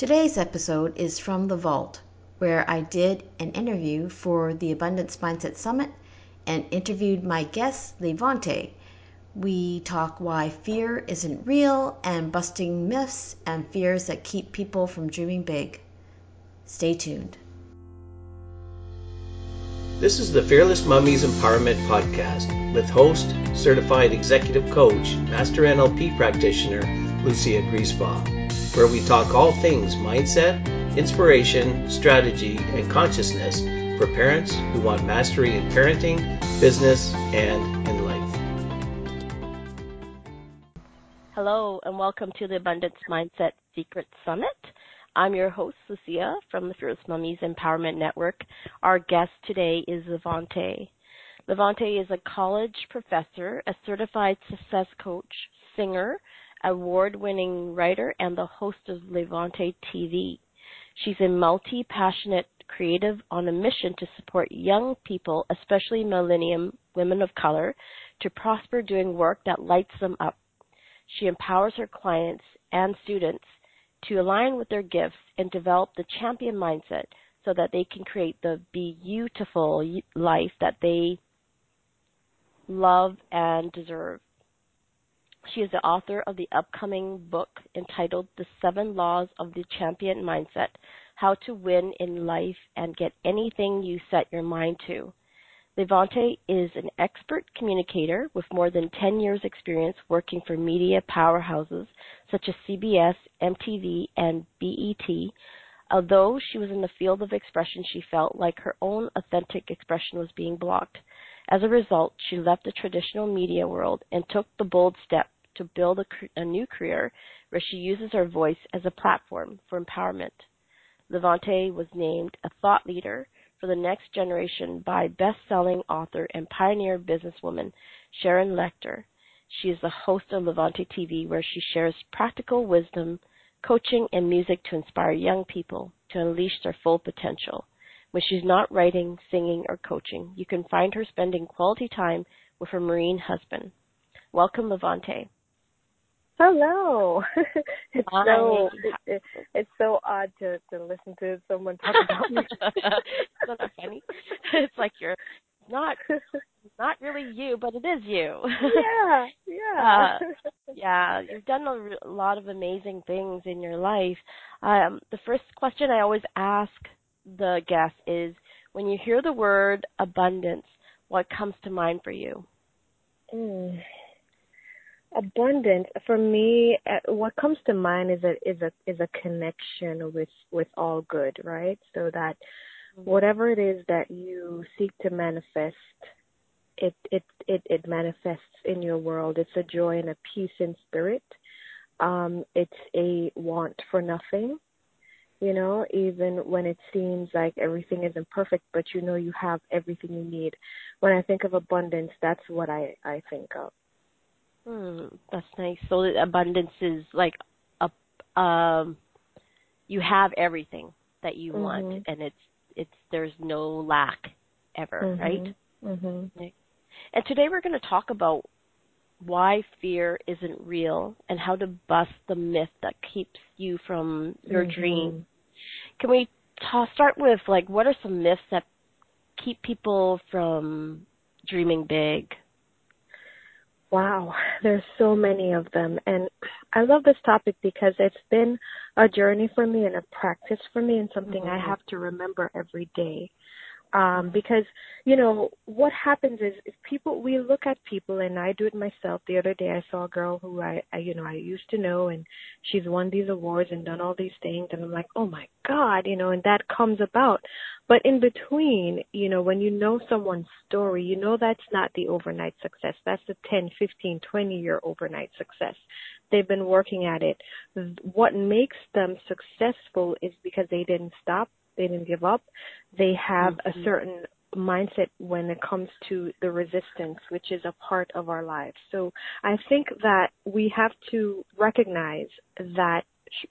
Today's episode is from The Vault, where I did an interview for the Abundance Mindset Summit and interviewed my guest, Levantay. We talk why fear isn't real and busting myths and fears that keep people from dreaming big. Stay tuned. This is the Fearless Mummies Empowerment Podcast with host, certified executive coach, master NLP practitioner, Lucia Griesbaugh where we talk all things mindset, inspiration, strategy, and consciousness for parents who want mastery in parenting, business, and in life. Hello, and welcome to the Abundance Mindset Secret Summit. I'm your host, Lucia, from the Fearless Mummies Empowerment Network. Our guest today is Levantay. Levantay is a college professor, a certified success coach, singer, award winning writer, and the host of Levantay TV. She's a multi passionate creative on a mission to support young people, especially millennium women of color, to prosper doing work that lights them up. She empowers her clients and students to align with their gifts and develop the champion mindset so that they can create the beautiful life that they love and deserve. She is the author of the upcoming book entitled The Seven Laws of the Champion Mindset How to Win in Life and Get Anything You Set Your Mind to. Levantay is an expert communicator with more than 10 years' experience working for media powerhouses such as CBS, MTV, and BET. Although she was in the field of expression, she felt like her own authentic expression was being blocked. As a result, she left the traditional media world and took the bold step to build a, a, new career where she uses her voice as a platform for empowerment. Levantay was named a thought leader for the next generation by best-selling author and pioneer businesswoman Sharon Lechter. She is the host of Levantay TV where she shares practical wisdom, coaching, and music to inspire young people to unleash their full potential when she's not writing, singing, or coaching. You can find her spending quality time with her Marine husband. Welcome, Levantay. Hello. it's Hi. so it, it's so odd to to listen to someone talk about me. Isn't that funny? It's like you're not not really you, but it is you. Yeah, yeah, uh, yeah. You've done a, a lot of amazing things in your life. Um, the first question I always ask the guest is when you hear the word abundance, what comes to mind for you? Mm. Abundance for me, uh, what comes to mind is a is a is a connection with with all good, right? So that mm-hmm. whatever it is that you seek to manifest, it it it it manifests in your world. It's a joy and a peace in spirit. Um, it's a want for nothing you know, even when it seems like everything isn't perfect, but you know you have everything you need. When I think of abundance, that's what I I think of. Hmm, that's nice. So abundance is like a um, you have everything that you mm-hmm. want, and it's it's there's no lack ever, mm-hmm. right? Mm-hmm. And today we're going to talk about why fear isn't real and how to bust the myth that keeps you from your mm-hmm. dream. Can we ta- start with like what are some myths that keep people from dreaming big? Wow, there's so many of them. And I love this topic because it's been a journey for me and a practice for me and something mm-hmm. I have to remember every day um because you know what happens is, is people we look at people and i do it myself. The other day i saw a girl who I, I you know i used to know and she's won these awards and done all these things and i'm like oh my god you know and that comes about. But in between you know when you know someone's story you know that's not the overnight success. That's the 10 15 20 year overnight success. They've been working at it. What makes them successful is because they didn't stop they didn't give up. They have mm-hmm. a certain mindset when it comes to the resistance, which is a part of our lives. So I think that we have to recognize that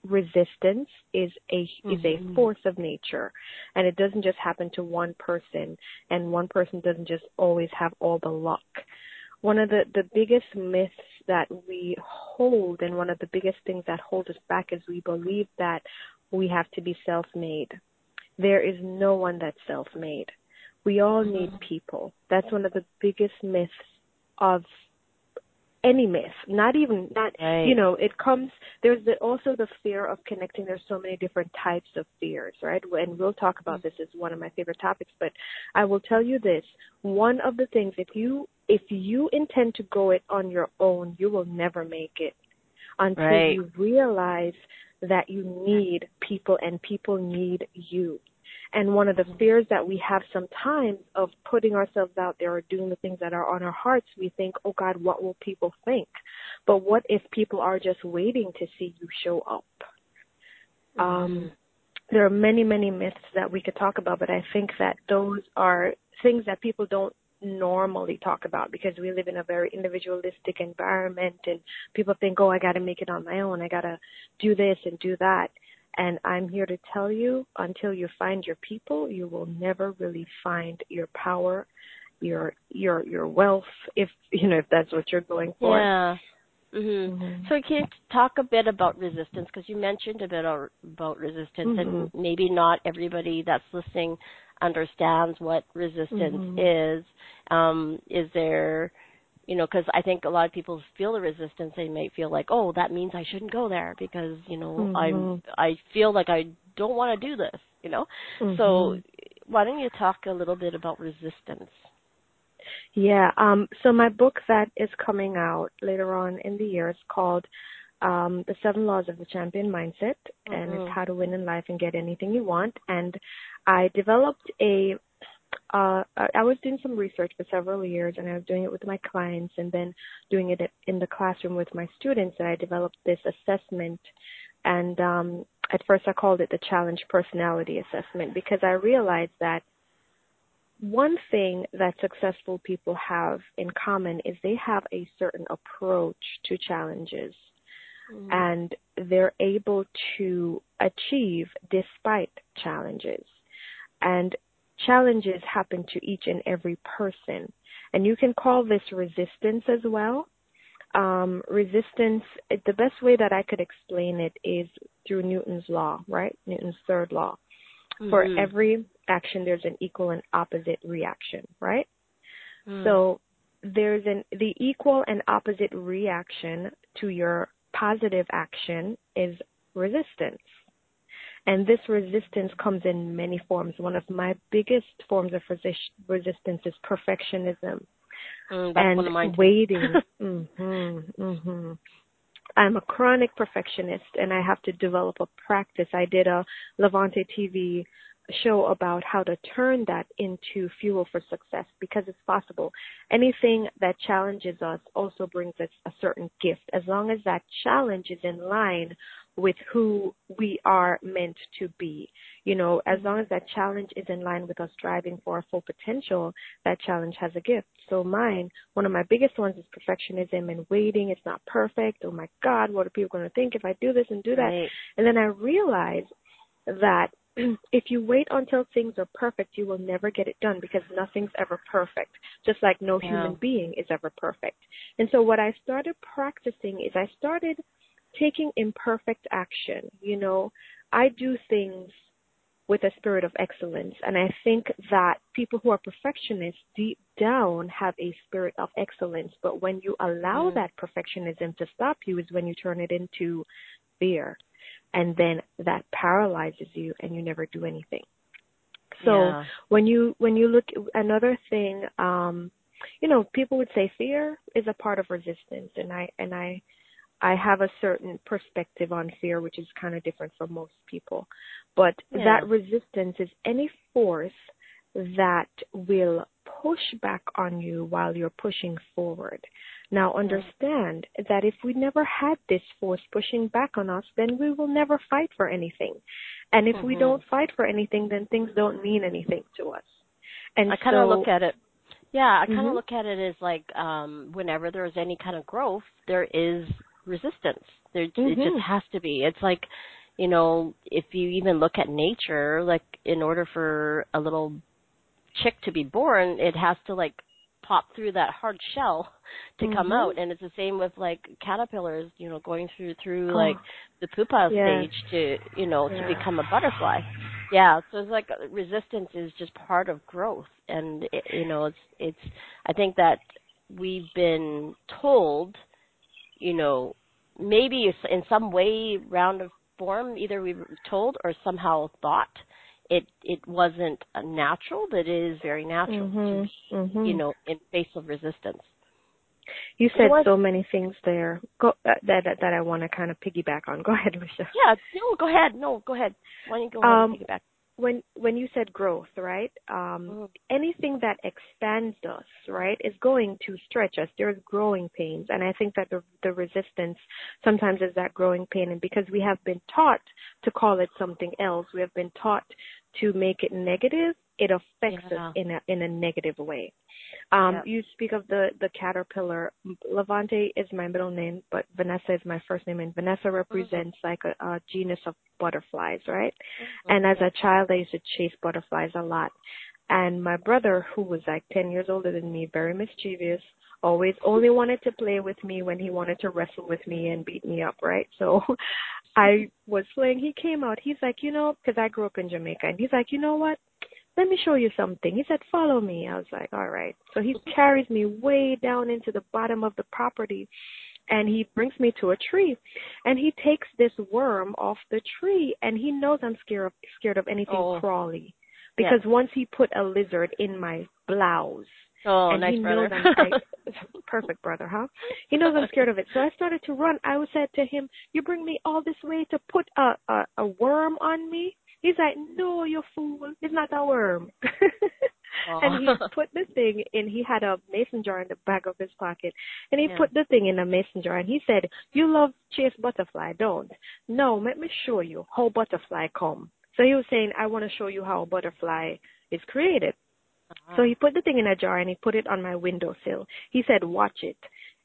resistance is a mm-hmm. is a mm-hmm. force of nature and it doesn't just happen to one person and one person doesn't just always have all the luck one of the the biggest myths that we hold and one of the biggest things that hold us back is we believe that we have to be self made. There is no one that's self made. We all mm-hmm. need people. That's one of the biggest myths of any myth not even not Right. you know it comes there's the, also the fear of connecting there's so many different types of fears right and we'll talk about mm-hmm. this as one of my favorite topics but i will tell you this one of the things if you if you intend to go it on your own you will never make it until Right. you realize that you need people and people need you and one of the fears that we have sometimes of putting ourselves out there or doing the things that are on our hearts, we think, oh God, what will people think? But what if people are just waiting to see you show up? Um, there are many, many myths that we could talk about, but I think that those are things that people don't normally talk about because we live in a very individualistic environment and people think, oh, I got to make it on my own. I got to do this and do that. And I'm here to tell you, until you find your people, you will never really find your power, your your your wealth, if you know if that's what you're going for. Yeah. hmm Mhm. So can you talk a bit about resistance? Because you mentioned a bit about resistance, and Mhm. maybe not everybody that's listening understands what resistance Mhm. is. Um, is there, you know, because I think a lot of people feel the resistance. They may feel like, oh, that means I shouldn't go there because you know I'm Mhm. I feel like I don't want to do this. You know, so Mhm. why don't you talk a little bit about resistance? Yeah. Um, so my book that is coming out later on in the year is called um, The Seven Laws of the Champion Mindset, and Mhm. it's how to win in life and get anything you want. And I developed a uh, I was doing some research for several years, and I was doing it with my clients, and then doing it in the classroom with my students. And I developed this assessment, and um, at first I called it the Challenge Personality Assessment because I realized that one thing that successful people have in common is they have a certain approach to challenges and they're able to achieve despite challenges. And challenges happen to each and every person. And you can call this resistance as well. Um, resistance, the best way that I could explain it is through Newton's law, right? Newton's third law. For Mhm. every action, there's an equal and opposite reaction, right? Mm. So there's an the equal and opposite reaction to your positive action is resistance. And this resistance comes in many forms. One of my biggest forms of resist- resistance is perfectionism Mm, and one of mine too. waiting. mhm, mhm. I'm a chronic perfectionist, and I have to develop a practice. I did a Levantay TV show about how to turn that into fuel for success because it's possible. Anything that challenges us also brings us a certain gift, as long as that challenge is in line with who we are meant to be. You know, as long as that challenge is in line with us striving for our full potential, that challenge has a gift. So mine, one of my biggest ones is perfectionism and waiting. It's not perfect. Oh my God, what are people going to think if I do this and do that? Right. And then I realize that if you wait until things are perfect, you will never get it done because nothing's ever perfect, just like no Yeah. human being is ever perfect. And so what I started practicing is I started taking imperfect action. You know, I do things with a spirit of excellence. And I think that people who are perfectionists deep down have a spirit of excellence. But when you allow Mm. that perfectionism to stop you is when you turn it into fear. And then that paralyzes you and you never do anything. So Yeah. when you when you look another thing, um, you know, people would say fear is a part of resistance and I and I I have a certain perspective on fear which is kind of different from most people. But Yeah. that resistance is any force that will push back on you while you're pushing forward. Now understand that if we never had this force pushing back on us, then we will never fight for anything. And if we Mhm. don't fight for anything, then things don't mean anything to us. And I kind of so, look at it. Yeah, I kind of Mhm. look at it as like um whenever there's any kind of growth, there is resistance. There it Mhm. just has to be. It's like, you know, if you even look at nature, like in order for a little chick to be born, it has to like pop through that hard shell to Mhm. come out and it's the same with like caterpillars you know going through through like the pupa Yeah. stage to you know Yeah. to become a butterfly yeah so it's like resistance is just part of growth and it, you know it's it's i think that we've been told you know maybe in some way round of form either we've told or somehow thought it it wasn't natural but it is very natural to Mhm. Mhm. you know, in face of resistance. You said What- so many things there. Go uh, that that, that I want to kind of piggyback on. Go ahead, Lucia. Yeah, no, go ahead. No, go ahead. Why don't you go ahead Um, and take it back? When when you said growth, right? Um, Mhm. anything that expands us, right, is going to stretch us. There's growing pains, and I think that the the resistance sometimes is that growing pain, and because we have been taught to call it something else, we have been taught to make it negative. It affects Yeah. us in a in a negative way. Um, Yep. You speak of the the caterpillar. Levantay is my middle name, but Vanessa is my first name, and Vanessa represents like a, a genus of butterflies, right? And as a child, I used to chase butterflies a lot. And my brother, who was like 10 years older than me, very mischievous, always only wanted to play with me when he wanted to wrestle with me and beat me up, right? So I was playing. He came out. He's like, you know, because I grew up in Jamaica, and he's like, you know what? Let me show you something. He said, follow me. I was like, all right. So he carries me way down into the bottom of the property and he brings me to a tree and he takes this worm off the tree and he knows I'm scared of scared of anything Oh. crawly because once he put a lizard in my blouse Oh, and nice he brother. knows I'm I, perfect brother, huh? He knows I'm scared of it. So I started to run. I said to him, "You bring me all this way to put a a, a worm on me?" He's like, "No, you fool! It's not a worm." and he put the thing in. He had a mason jar in the back of his pocket, and he Yeah. put the thing in a mason jar. And he said, "You love chase butterfly, don't? No, let me show you how butterfly come." So he was saying, "I want to show you how a butterfly is created." Ah. So he put the thing in a jar and he put it on my windowsill. He said, "Watch it."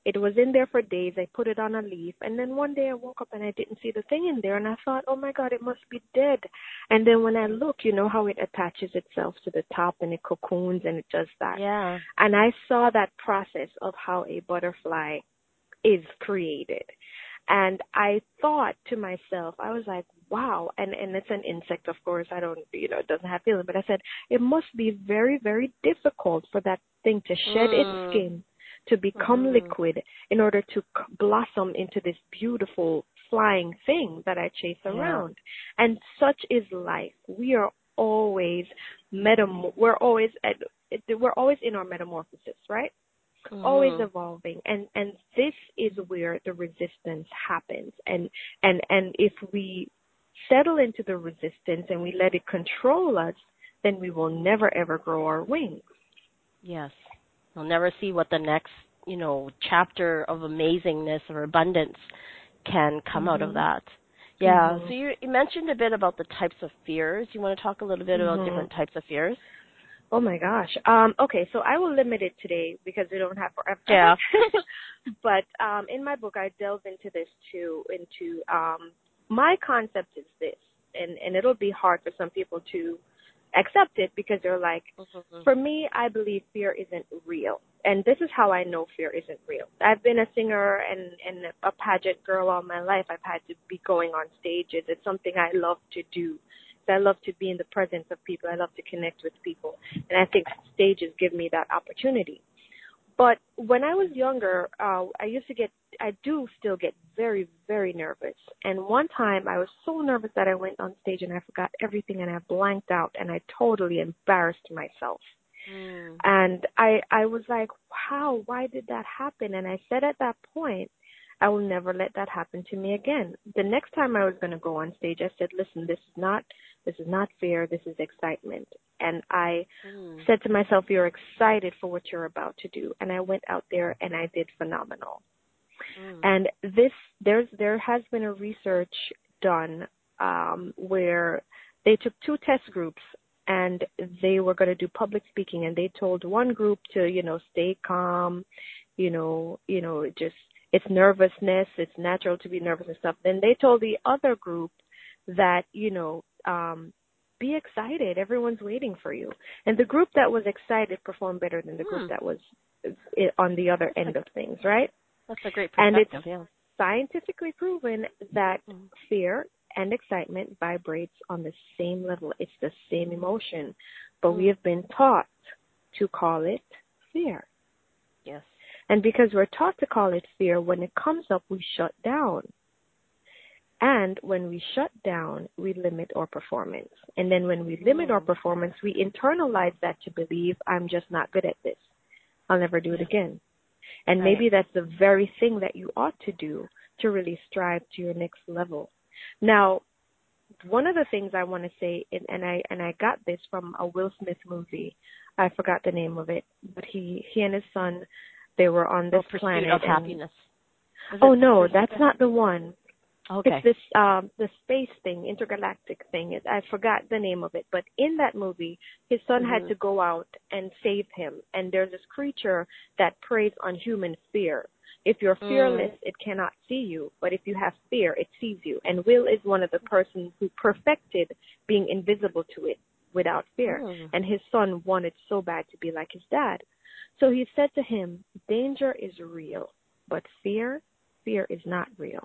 It was in there for days. I put it on a leaf, and then one day I woke up and I didn't see the thing in there, and I thought, "Oh my God, it must be dead." And then when I look, you know how it attaches itself to the top and it cocoons and it does that. yeah. And I saw that process of how a butterfly is created. And I thought to myself, I was like, wow. And, and it's an insect, of course. I don't, you know, it doesn't have feeling, but I said, it must be very, very difficult for that thing to shed Mm. its skin, to become Mhm. liquid in order to blossom into this beautiful flying thing that I chase Yeah. around. And such is life. We are always metam, we're always at, we're always in our metamorphosis, right? Always Mhm. evolving and and this is where the resistance happens and and and if we settle into the resistance and we let it control us then we will never ever grow our wings Yes. We'll never see what the next, you know, chapter of amazingness or abundance can come out of Mhm. that. Yeah. Mhm. So you, you mentioned a bit about the types of fears. You want to talk a little bit about Mhm. different types of fears? Oh my gosh um okay so i will limit it today because we don't have forever Yeah. but um in my book i delve into this too into um my concept is this and and it'll be hard for some people to accept it because they're like Mhm. For me, I believe fear isn't real. And this is how I know fear isn't real. I've been a singer and, and a pageant girl all my life. I've had to be going on stages. It's something I love to do. I love to be in the presence of people. I love to connect with people. And I think stages give me that opportunity. But when I was younger, uh, I used to get, I do still get very, very nervous. And one time I was so nervous that I went on stage and I forgot everything and I blanked out and I totally embarrassed myself. Mm. And I, I was like, how, why did that happen? And I said at that point, I will never let that happen to me again. The next time I was going to go on stage, I said, listen, this is not, this is not fear. This is excitement. And I Mm. said to myself, you're excited for what you're about to do. And I went out there and I did phenomenal. Mm. And this, there's, there has been a research done, um, where they took two test groups and they were going to do public speaking and they told one group to, you know, stay calm, you know, you know, just, it's nervousness, it's natural to be nervous and stuff. Then they told the other group that, you know, um, be excited. Everyone's waiting for you. And the group that was excited performed better than the group Hmm. that was uh, on the other end of things, right? That's a great point. And it's yeah. scientifically proven that Mm. fear and excitement vibrates on the same level. It's the same emotion, but we Mm. have been taught to call it fear. Yes. And because we're taught to call it fear, when it comes up, we shut down. And when we shut down, we limit our performance. And then when we limit our Mm. performance, we internalize that to believe, I'm just not good at this. I'll never do it again. And Right. maybe that's the very thing that you ought to do to really strive to your next level. Now, one of the things I want to say, and, and I and I got this from a Will Smith movie. I forgot the name of it, but he he and his son, they were on this planet. of happiness. Oh no, that's not the one. Okay. It's this um the space thing, intergalactic thing. I forgot the name of it, but in that movie, his son Mhm. had to go out and save him. And there's this creature that preys on human fear. If you're Mm. fearless, it cannot see you, but if you have fear, it sees you. And Will is one of the persons who perfected being invisible to it without fear. Mm. And his son wanted so bad to be like his dad. So he said to him, danger is real, but fear, fear is not real.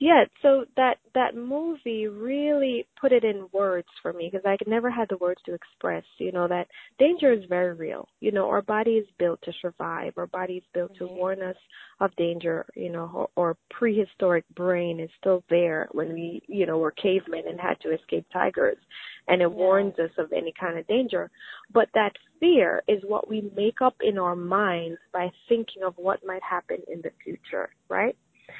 Yeah, so that that movie really put it in words for me because I never had the words to express. You know that danger is very real. You know our body is built to survive. Our body is built to Mhm. warn us of danger. You know, or, or prehistoric brain is still there when we you know were cavemen and had to escape tigers, and it Yeah. warns us of any kind of danger. But that fear is what we make up in our minds by thinking of what might happen in the future, right?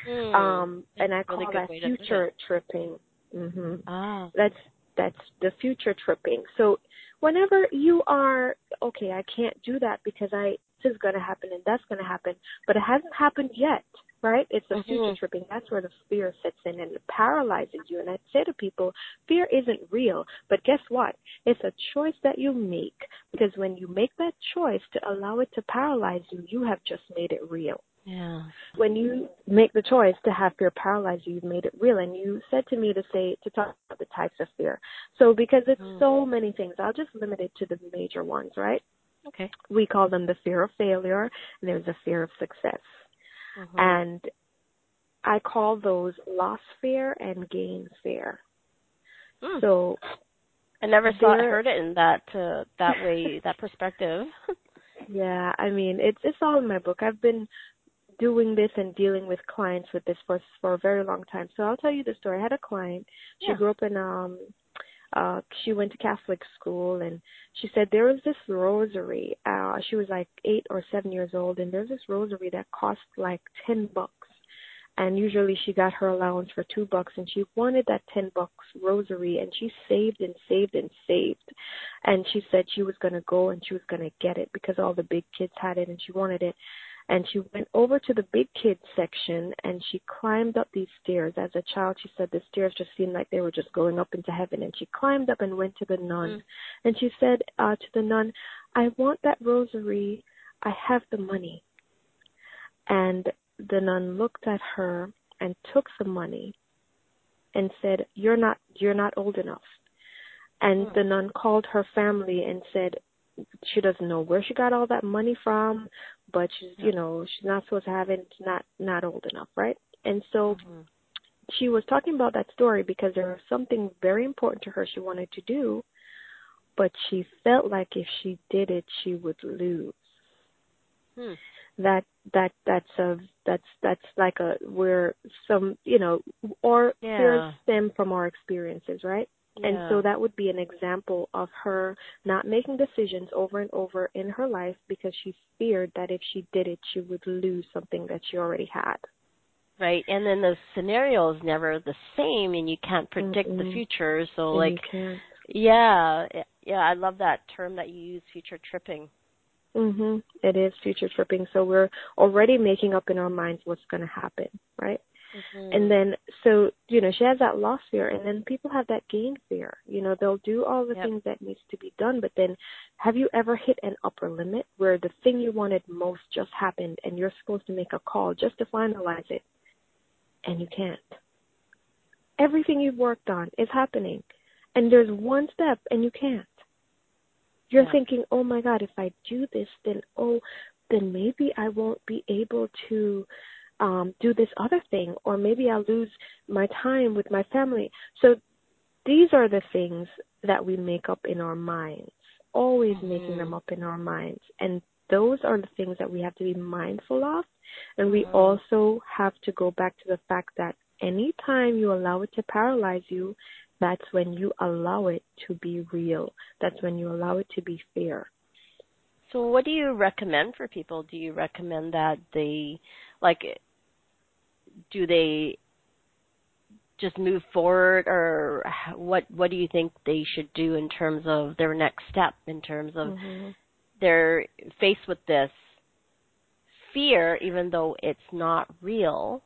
Mm. Um, and I That's really call that way to put future tripping. hmm Ah. That's that's the future tripping. So whenever you are okay, I can't do that because I this is going to happen and that's going to happen, but it hasn't happened yet, right? It's the future Mhm. tripping. That's where the fear sets in and it paralyzes you. And I say to people, fear isn't real, but guess what? It's a choice that you make because when you make that choice to allow it to paralyze you, you have just made it real Yeah. when you make the choice to have fear paralyze you, you've made it real. And you said to me to say to talk about the types of fear. So because it's Mm. so many things, I'll just limit it to the major ones, right? Okay. We call them the fear of failure, and there's the fear of success. Mhm. And I call those loss fear and gain fear. Mm. So I never saw there- heard it in that uh, that way, that perspective. Yeah, I mean, it's it's all in my book. I've been doing this and dealing with clients with this for for a very long time. So I'll tell you the story. I had a client. She Yeah. grew up in um uh she went to Catholic school and she said there was this rosary. Uh she was like 8 or 7 years old and there's this rosary that cost like 10 bucks. And usually she got her allowance for 2 bucks and she wanted that 10 bucks rosary and she saved and saved and saved. And she said she was going to go and she was going to get it because all the big kids had it and she wanted it and she went over to the big kids section and she climbed up these stairs. As a child she said the stairs just seemed like they were just going up into heaven. And she climbed up and went to the nun. Mm. and she said uh to the nun i want that rosary. I have the money. And the nun looked at her and took the money and said you're not you're not old enough. And Hmm. the nun called her family and said she doesn't know where she got all that money from, but she's you know she's not supposed to have it. It's not not old enough, right? And so Mhm. she was talking about that story because there was something very important to her she wanted to do, but she felt like if she did it, she would lose. Hmm. That that that's a that's that's like a where some you know or Yeah. fears stem from our experiences, right? And so that would be an example of her not making decisions over and over in her life because she feared that if she did it, she would lose something that she already had. Right, and then the scenario is never the same, and you can't predict the Mm-mm. future. So, And like, yeah, yeah, I love that term that you use, future tripping. Mhm. It is future tripping. So we're already making up in our minds what's going to happen, right? Mhm. And then, so, you know, she has that loss fear, and then people have that gain fear. You know, they'll do all the Yep. things that needs to be done, but then have you ever hit an upper limit where the thing you wanted most just happened and you're supposed to make a call just to finalize it, and you can't? Everything you've worked on is happening, and there's one step and you can't. You're Yeah. thinking, oh my God, if I do this, then oh, then maybe I won't be able to um, do this other thing, or maybe I'll lose my time with my family. So these are the things that we make up in our minds, always making them Mhm. up in our minds. And those are the things that we have to be mindful of. And we Mhm. also have to go back to the fact that anytime you allow it to paralyze you, that's when you allow it to be real. That's when you allow it to be fear. So, what do you recommend for people? Do you recommend that they, like, do they just move forward, or what? What do you think they should do in terms of their next step? In terms of Mhm. they're faced with this fear, even though it's not real,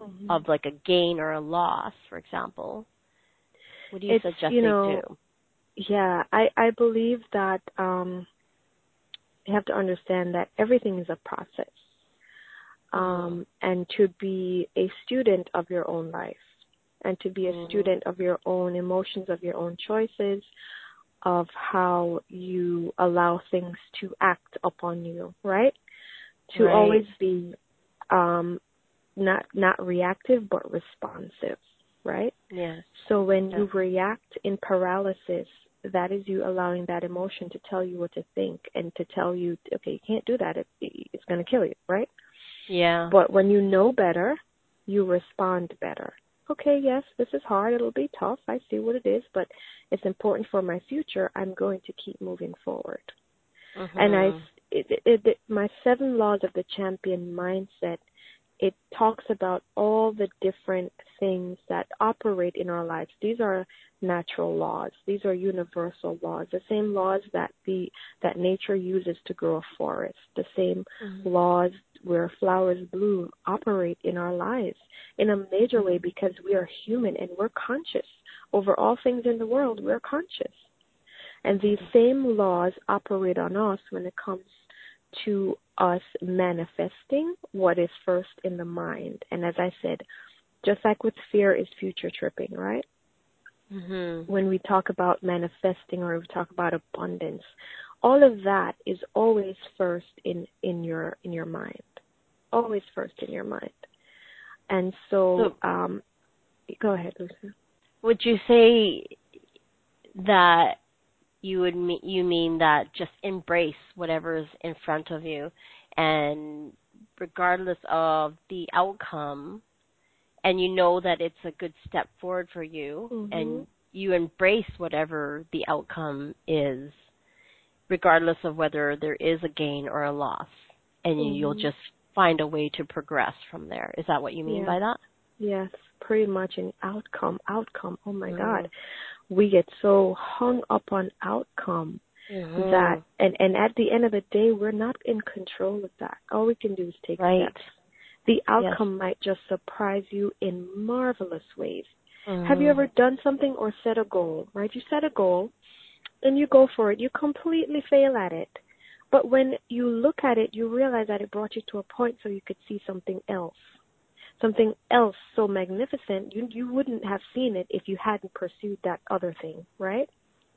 Mhm. of like a gain or a loss, for example. What do you It's, suggest you they know, do? Yeah, I I believe that um you have to understand that everything is a process. Um and to be a student of your own life and to be a Mhm. student of your own emotions, of your own choices, of how you allow things to act upon you, right? To Right. always be um not not reactive but responsive, right? Yeah. So when you react in paralysis, that is you allowing that emotion to tell you what to think and to tell you, okay, you can't do that. It, it's going to kill you, right? Yeah. But when you know better, you respond better. Okay, yes, this is hard. It'll be tough. I see what it is, but it's important for my future. I'm going to keep moving forward. And I, Mhm. it, it, it, my seven laws of the champion mindset, it talks about all the different things that operate in our lives. These are natural laws. These are universal laws. The same laws that the that nature uses to grow a forest. The same Mhm. laws where flowers bloom operate in our lives in a major way because we are human and we're conscious. Over all things in the world, we're conscious. And these same laws operate on us when it comes to us manifesting what is first in the mind. And as I said, just like with fear is future tripping, right? Mhm. When we talk about manifesting or we talk about abundance, all of that is always first in in your in your mind. Always first in your mind. And so, um go ahead, Lucy. Would you say that you would mean you mean that just embrace whatever is in front of you and regardless of the outcome and you know that it's a good step forward for you Mhm. and you embrace whatever the outcome is regardless of whether there is a gain or a loss and you'll Mhm. just find a way to progress from there is that what you mean Yeah. by that Yes, pretty much an outcome. Outcome. Oh my Mhm. God. We get so hung up on outcome Mhm. that and and at the end of the day we're not in control of that. All we can do is take Right. steps. The outcome might just surprise you in marvelous ways. Have you Mhm. ever done something or set a goal, right? You set a goal and you go for it. You completely fail at it. But when you look at it, you realize that it brought you to a point so you could see something else. Something else so magnificent, you you wouldn't have seen it if you hadn't pursued that other thing, right?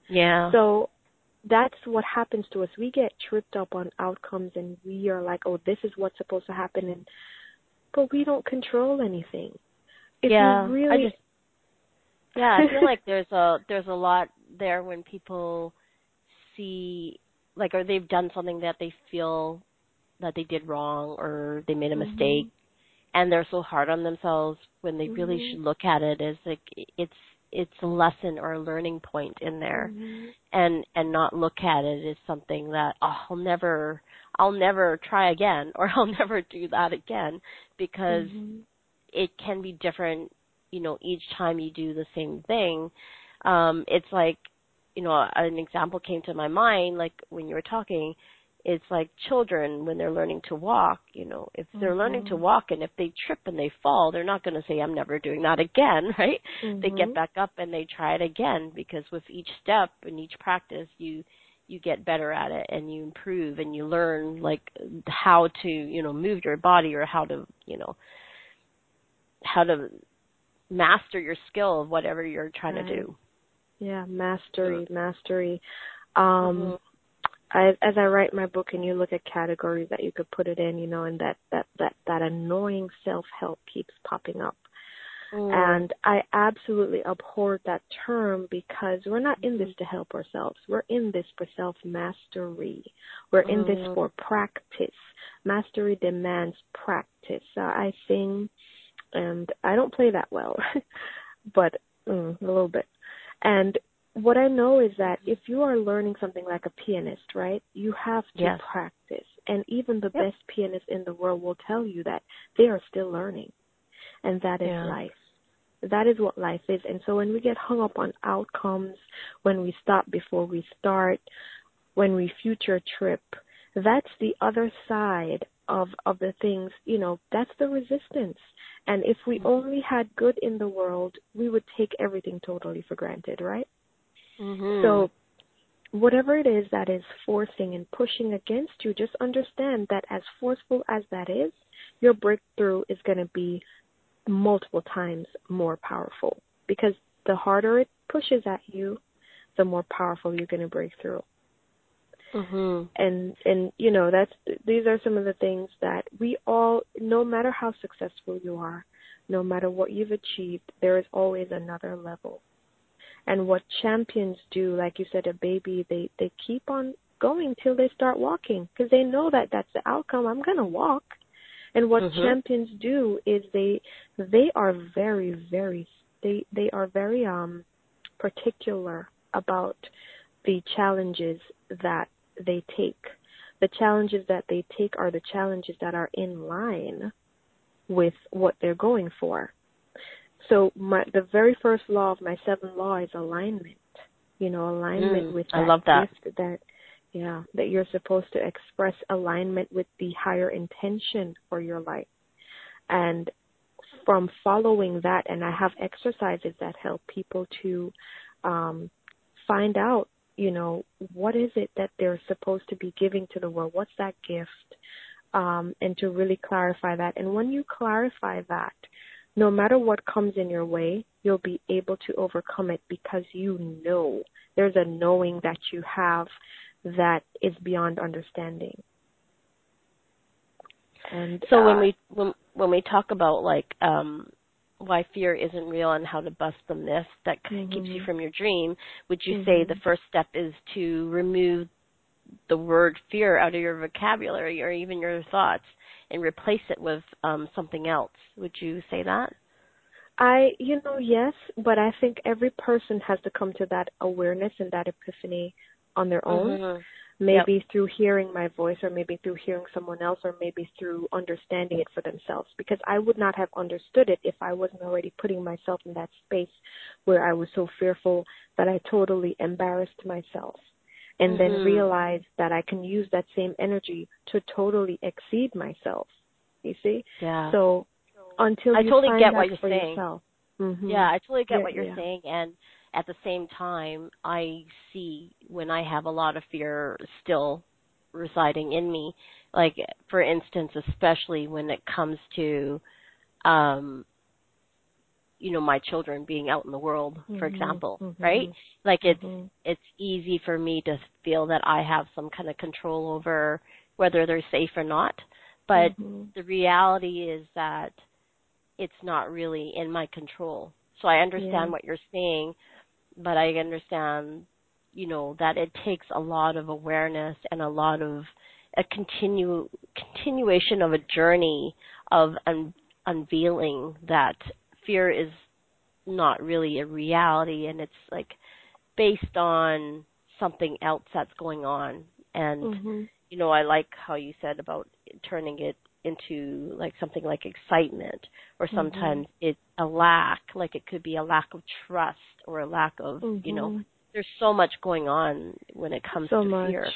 yeah So that's what happens to us. We get tripped up on outcomes and we are like, oh, this is what's supposed to happen. And, but we don't control anything. If yeah really, I just yeah i feel like there's a there's a lot there when people see like or they've done something that they feel that they did wrong or they made a Mhm. mistake and they're so hard on themselves when they really Mhm. should look at it as like it's it's a lesson or a learning point in there Mhm. and and not look at it as something that oh, I'll never I'll never try again or I'll never do that again because Mhm. it can be different you know each time you do the same thing um it's like you know an example came to my mind like when you were talking it's like children when they're learning to walk you know if they're learning to Mhm. walk and if they trip and they fall they're not going to say i'm never doing that again right they get Mhm. back up and they try it again because with each step and each practice you you get better at it and you improve and you learn like how to you know move your body or how to you know how to master your skill of whatever you're trying to do Yeah, mastery, mastery. Um mm-hmm. I, as I write my book and you look at categories that you could put it in, you know, and that that that that annoying self-help keeps popping up. Mm. And I absolutely abhor that term because we're not in this to help ourselves. We're in this for self mastery. We're in this mm. for practice. Mastery demands practice. Uh, I sing and I don't play that well, but mm, a little bit. And what I know is that if you are learning something like a pianist, right, you have to yes. practice. And even the yep. best pianists in the world will tell you that they are still learning. And that is yeah. life. That is what life is. And so when we get hung up on outcomes, when we stop before we start, when we future trip, that's the other side of of the things, you know, that's the resistance. And if we mm-hmm. only had good in the world, we would take everything totally for granted, right? Mm-hmm. So whatever it is that is forcing and pushing against you, just understand that as forceful as that is, your breakthrough is going to be multiple times more powerful because the harder it pushes at you, the more powerful you're going to break through. Mm-hmm. And and you know that's these are some of the things that we all, no matter how successful you are, no matter what you've achieved, there is always another level. And what champions do, like you said, a baby, they they keep on going till they start walking because they know that that's the outcome. I'm gonna walk. And what mm-hmm. champions do is they they are very very they they are very um particular about the challenges that they take. The challenges that they take are the challenges that are in line with what they're going for. So my the very first law of my seven law is alignment. You know, alignment mm, with that I love that. gift that yeah, that you're supposed to express alignment with the higher intention for your life. And from following that and I have exercises that help people to um find out, you know, what is it that they're supposed to be giving to the world? What's that gift? Um, and to really clarify that. And when you clarify that, no matter what comes in your way, you'll be able to overcome it because you know. There's a knowing that you have that is beyond understanding. And so uh, when we when when we talk about like um why fear isn't real and how to bust the myth that mm-hmm. keeps you mm-hmm. from your dream, would you mm-hmm. say the first step is to remove the word fear out of your vocabulary or even your thoughts and replace it with um, something else. Would you say that? I, you know, yes, but I think every person has to come to that awareness and that epiphany on their own. Mm-hmm. Maybe yep. through hearing my voice, or maybe through hearing someone else, or maybe through understanding it for themselves. Because I would not have understood it if I wasn't already putting myself in that space where I was so fearful that I totally embarrassed myself and mm-hmm. then realize that I can use that same energy to totally exceed myself. You see? Yeah. So until I totally get what you're saying. Mm-hmm. Yeah, I totally get yeah, what you're yeah. saying and at the same time I see when I have a lot of fear still residing in me. Like for instance, especially when it comes to um you know my children being out in the world mm-hmm, for example mm-hmm, right like it's mm-hmm. it's easy for me to feel that i have some kind of control over whether they're safe or not but mm-hmm. the reality is that it's not really in my control so i understand yeah. what you're saying but i understand you know that it takes a lot of awareness and a lot of a continue continuation of a journey of un- unveiling that fear is not really a reality and it's like based on something else that's going on and mm-hmm. you know i like how you said about turning it into like something like excitement or mm-hmm. sometimes mm-hmm. it's a lack like it could be a lack of trust or a lack of mm-hmm. you know mm-hmm. there's so much going on when it comes so to much. fear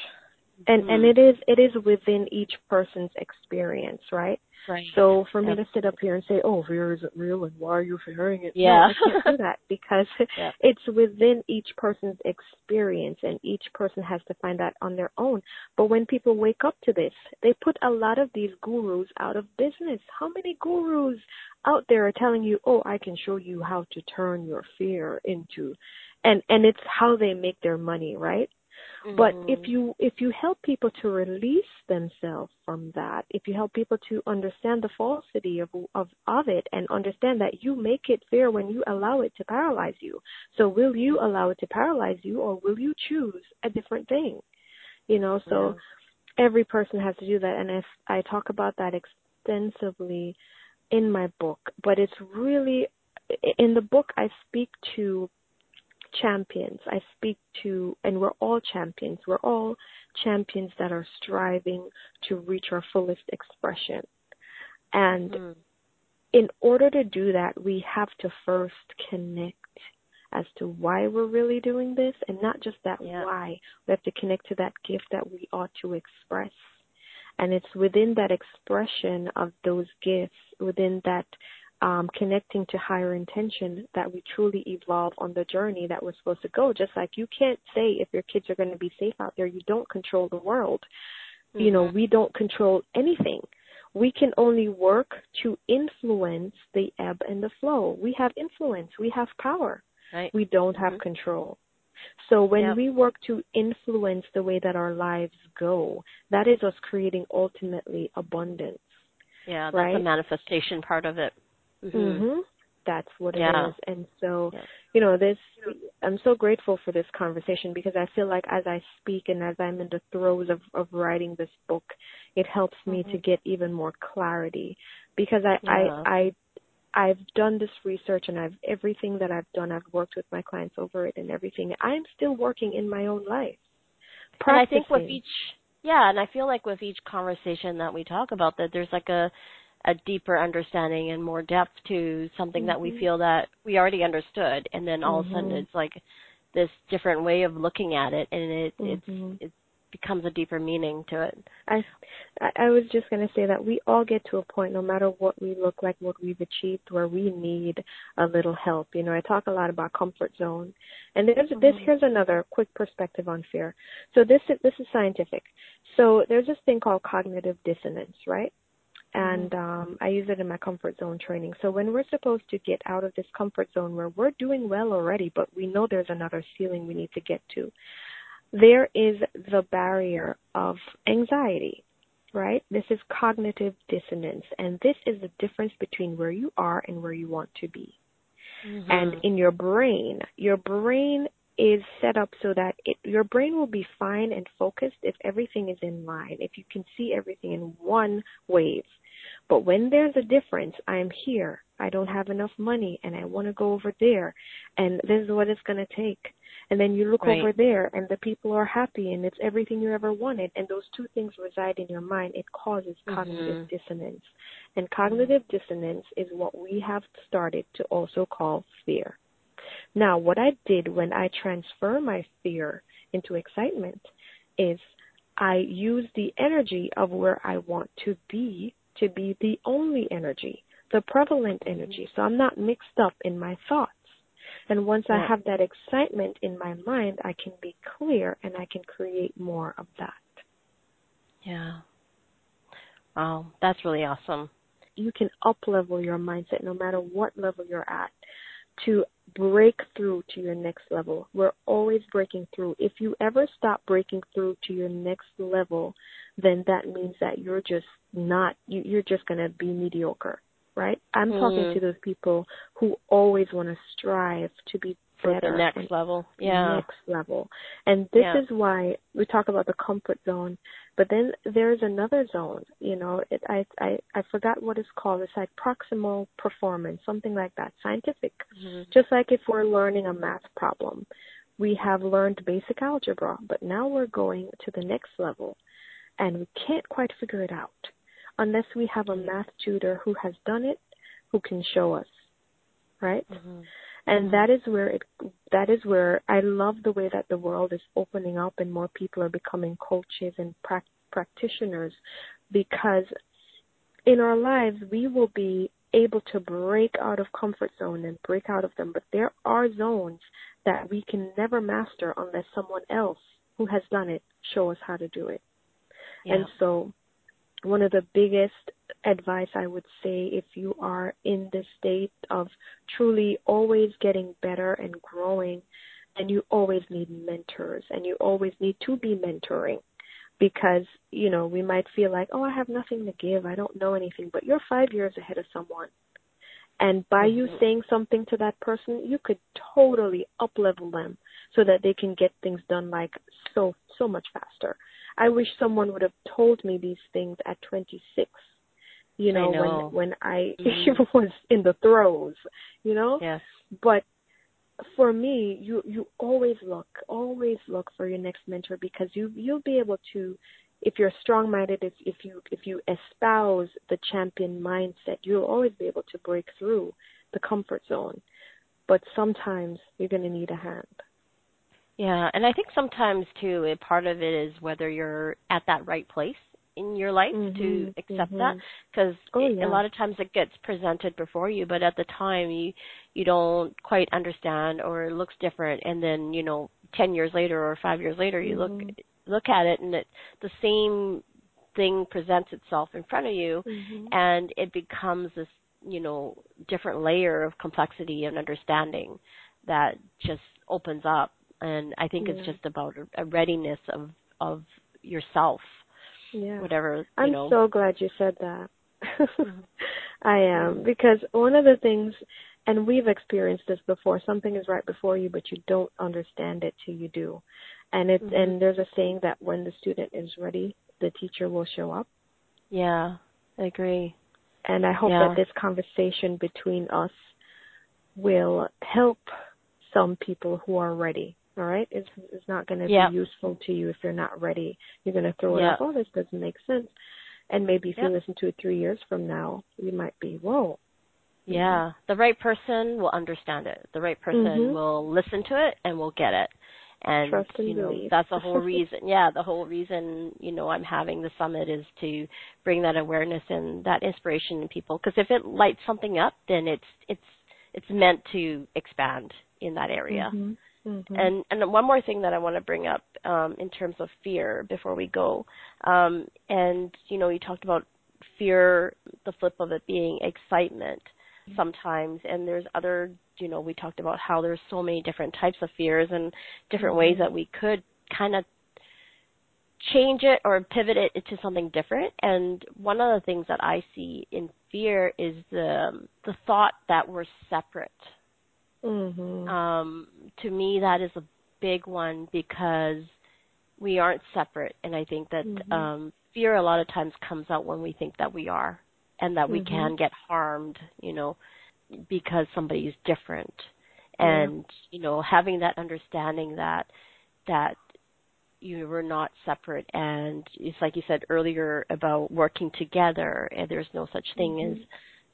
and mm-hmm. and it is it is within each person's experience right Right. So for me to sit up here and say, "Oh, fear isn't real," and why are you fearing it? Yeah, no, I can't do that because it's within each person's experience, and each person has to find that on their own. But when people wake up to this, they put a lot of these gurus out of business. How many gurus out there are telling you, "Oh, I can show you how to turn your fear into," and and it's how they make their money, right? But if Mm-hmm. you if you help people to release themselves from that, if you help people to understand the falsity of of of it and understand that you make it fair when you allow it to paralyze you. So will you allow it to paralyze you or will you choose a different thing? You know, so every person has to do that and if I talk about that extensively in my book, but it's really in the book I speak to champions. I speak to, and we're all champions. We're all champions that are striving to reach our fullest expression. And Mhm. in order to do that, we have to first connect as to why we're really doing this, and not just that Yeah. why. We have to connect to that gift that we ought to express. And it's within that expression of those gifts, within that um, connecting to higher intention, that we truly evolve on the journey that we're supposed to go. Just like you can't say if your kids are going to be safe out there, you don't control the world. You know, Mhm. we don't control anything. We can only work to influence the ebb and the flow. We have influence, we have power. Right. We don't have Mhm. control. So when Yep. we work to influence the way that our lives go, that is us creating ultimately abundance. Yeah, that's right? the manifestation part of it. Mhm. hmm That's what it is. Yeah. And so, Yeah. you know, this, I'm so grateful for this conversation because I feel like as I speak and as I'm in the throes of, of writing this book, it helps me to Mhm. get even more clarity because I, Yeah. I, I, I've done this research and I've, everything that I've done, I've worked with my clients over it and everything. I'm still working in my own life. And I think with each yeah, and I feel like with each conversation that we talk about that there's like a a deeper understanding and more depth to something that we Mhm. feel that we already understood and then all of a sudden Mhm. it's like this different way of looking at it and it Mhm. it's it becomes a deeper meaning to it. I, I was just going to say that we all get to a point, no matter what we look like, what we've achieved, where we need a little help. You know, I talk a lot about comfort zone, and there's this. Mhm. Here's another quick perspective on fear. So this is this is scientific. So there's this thing called cognitive dissonance, right? And um, I use it in my comfort zone training. So when we're supposed to get out of this comfort zone where we're doing well already, but we know there's another ceiling we need to get to, there is the barrier of anxiety, right? This is cognitive dissonance, and this is the difference between where you are and where you want to be. Mhm. And in your brain, your brain is set up so that it, your brain will be fine and focused if everything is in line, if you can see everything in one wave. But when there's a difference, I'm here, I don't have enough money, and I want to go over there, and this is what it's going to take. And then you look Right. over there, and the people are happy, and it's everything you ever wanted, and those two things reside in your mind. It causes cognitive Mhm. dissonance. And cognitive dissonance is what we have started to also call fear. Now, what I did when I transfer my fear into excitement is I use the energy of where I want to be to be the only energy, the prevalent mm-hmm. energy. So I'm not mixed up in my thoughts. And once I have that excitement in my mind, I can be clear and I can create more of that. Yeah. Wow, that's really awesome. you can up level your mindset no matter what level you're at to break through to your next level. We're always breaking through. If you ever stop breaking through to your next level, then that means that you're just not you, you're just going to be mediocre, right? I'm talking Mm. to those people who always want to strive to be For better the next level. Yeah. next level. And this Yeah. is why we talk about the comfort zone, but then there's another zone. You know, it, I I I forgot what it's called. It's like proximal performance, something like that, scientific. Mhm. Just like if we're learning a math problem, we have learned basic algebra, but now we're going to the next level, and we can't quite figure it out unless we have a math tutor who has done it, who can show us, right? Mhm. And that is where it that is where I love the way that the world is opening up and more people are becoming coaches and prac practitioners. Because in our lives we will be able to break out of comfort zone and break out of them. But there are zones that we can never master unless someone else who has done it show us how to do it. Yeah. and so one of the biggest advice I would say if you are in this state of truly always getting better and growing and you always need mentors and you always need to be mentoring because you know we might feel like oh i have nothing to give. I don't know anything but you're 5 years ahead of someone. And by mm-hmm. you saying something to that person you could totally up level them so that they can get things done like so so much faster i wish someone would have told me these things at 26 you know, know. when when I mm-hmm. was in the throes, you know. Yes. But for me, you you always look, always look for your next mentor because you you'll be able to, if you're strong minded, if if you if you espouse the champion mindset, you'll always be able to break through the comfort zone. But sometimes you're going to need a hand. Yeah, and I think sometimes too, a part of it is whether you're at that right place in your life mm-hmm, to accept mm-hmm. that because oh, yeah. a lot of times it gets presented before you but at the time you you don't quite understand or it looks different and then you know 10 years later or 5 years later you mm-hmm. look look at it and it the same thing presents itself in front of you mm-hmm. and it becomes this you know different layer of complexity and understanding that just opens up and i think yeah. it's just about a readiness of of yourself yeah. whatever. You I'm know. so glad you said that. mm-hmm. I am because one of the things, and we've experienced this before. Something is right before you, but you don't understand it till you do. And it's mm-hmm. and there's a saying that when the student is ready, the teacher will show up. Yeah, I agree. And I hope yeah. that this conversation between us will help some people who are ready all right it's it's not going to yep. be useful to you if you're not ready you're going to throw it yep. off oh this doesn't make sense and maybe if yep. you listen to it three years from now you might be whoa yeah the right person will understand it the right person mm-hmm. will listen to it and will get it and Trust and you know believe. that's the whole reason yeah the whole reason you know i'm having the summit is to bring that awareness and that inspiration to people because if it lights something up then it's it's it's meant to expand in that area mm-hmm. Mm-hmm. And and one more thing that I want to bring up um, in terms of fear before we go, um, and you know you talked about fear, the flip of it being excitement sometimes, and there's other you know we talked about how there's so many different types of fears and different mm-hmm. ways that we could kind of change it or pivot it into something different. And one of the things that I see in fear is the the thought that we're separate Mm-hmm. Um, to me, that is a big one because we aren't separate, and I think that mm-hmm. um, fear a lot of times comes out when we think that we are, and that we mm-hmm. can get harmed, you know, because somebody is different, and yeah. you know, having that understanding that that you were not separate, and it's like you said earlier about working together, and there's no such thing mm-hmm. as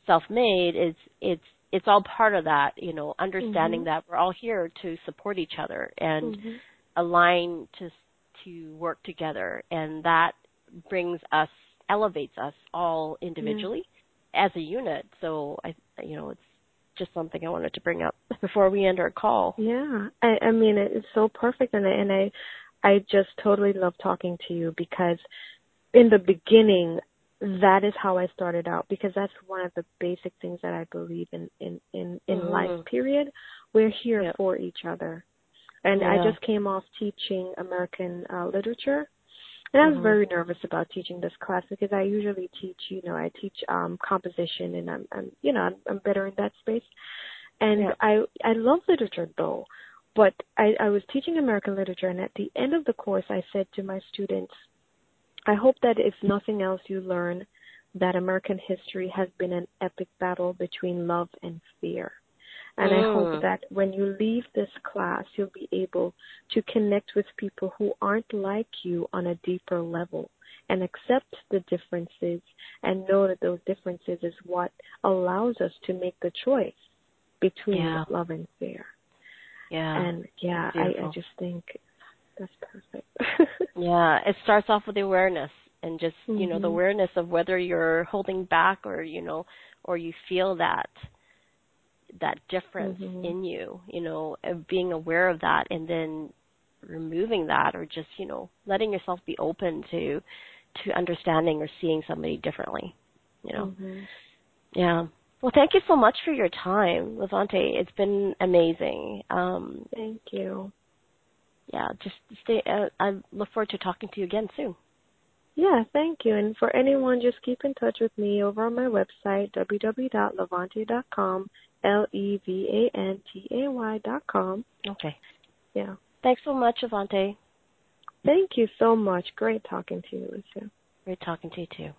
self-made. It's it's it's all part of that, you know, understanding mm-hmm. that we're all here to support each other and mm-hmm. align to to work together, and that brings us, elevates us all individually yeah. as a unit. So I, you know, it's just something I wanted to bring up before we end our call. Yeah, I, I mean, it's so perfect, and I, and I, I just totally love talking to you because in the beginning that is how I started out because that's one of the basic things that I believe in in in, in mm-hmm. life. Period. We're here yep. for each other, and yeah. I just came off teaching American uh, literature, and I was mm-hmm. very nervous about teaching this class because I usually teach, you know, I teach um composition, and I'm, I'm you know, I'm, I'm better in that space, and yeah. I I love literature though. But I, I was teaching American literature, and at the end of the course, I said to my students, I hope that if nothing else, you learn that American history has been an epic battle between love and fear. And mm. I hope that when you leave this class, you'll be able to connect with people who aren't like you on a deeper level and accept the differences and know that those differences is what allows us to make the choice between yeah. love and fear. Yeah. And yeah, I, I just think that's perfect. yeah, it starts off with the awareness and just mm-hmm. you know the awareness of whether you're holding back or you know or you feel that that difference mm-hmm. in you you know of being aware of that and then removing that or just you know letting yourself be open to to understanding or seeing somebody differently you know mm-hmm. yeah Well, thank you so much for your time, Levantay. It's been amazing. Um, thank you. Yeah, just stay. Uh, I look forward to talking to you again soon. Yeah, thank you. And for anyone, just keep in touch with me over on my website, www.levantay.com, L E V A N T A Y.com. Okay. Yeah. Thanks so much, Levantay. Thank you so much. Great talking to you, Lucia. Great talking to you too.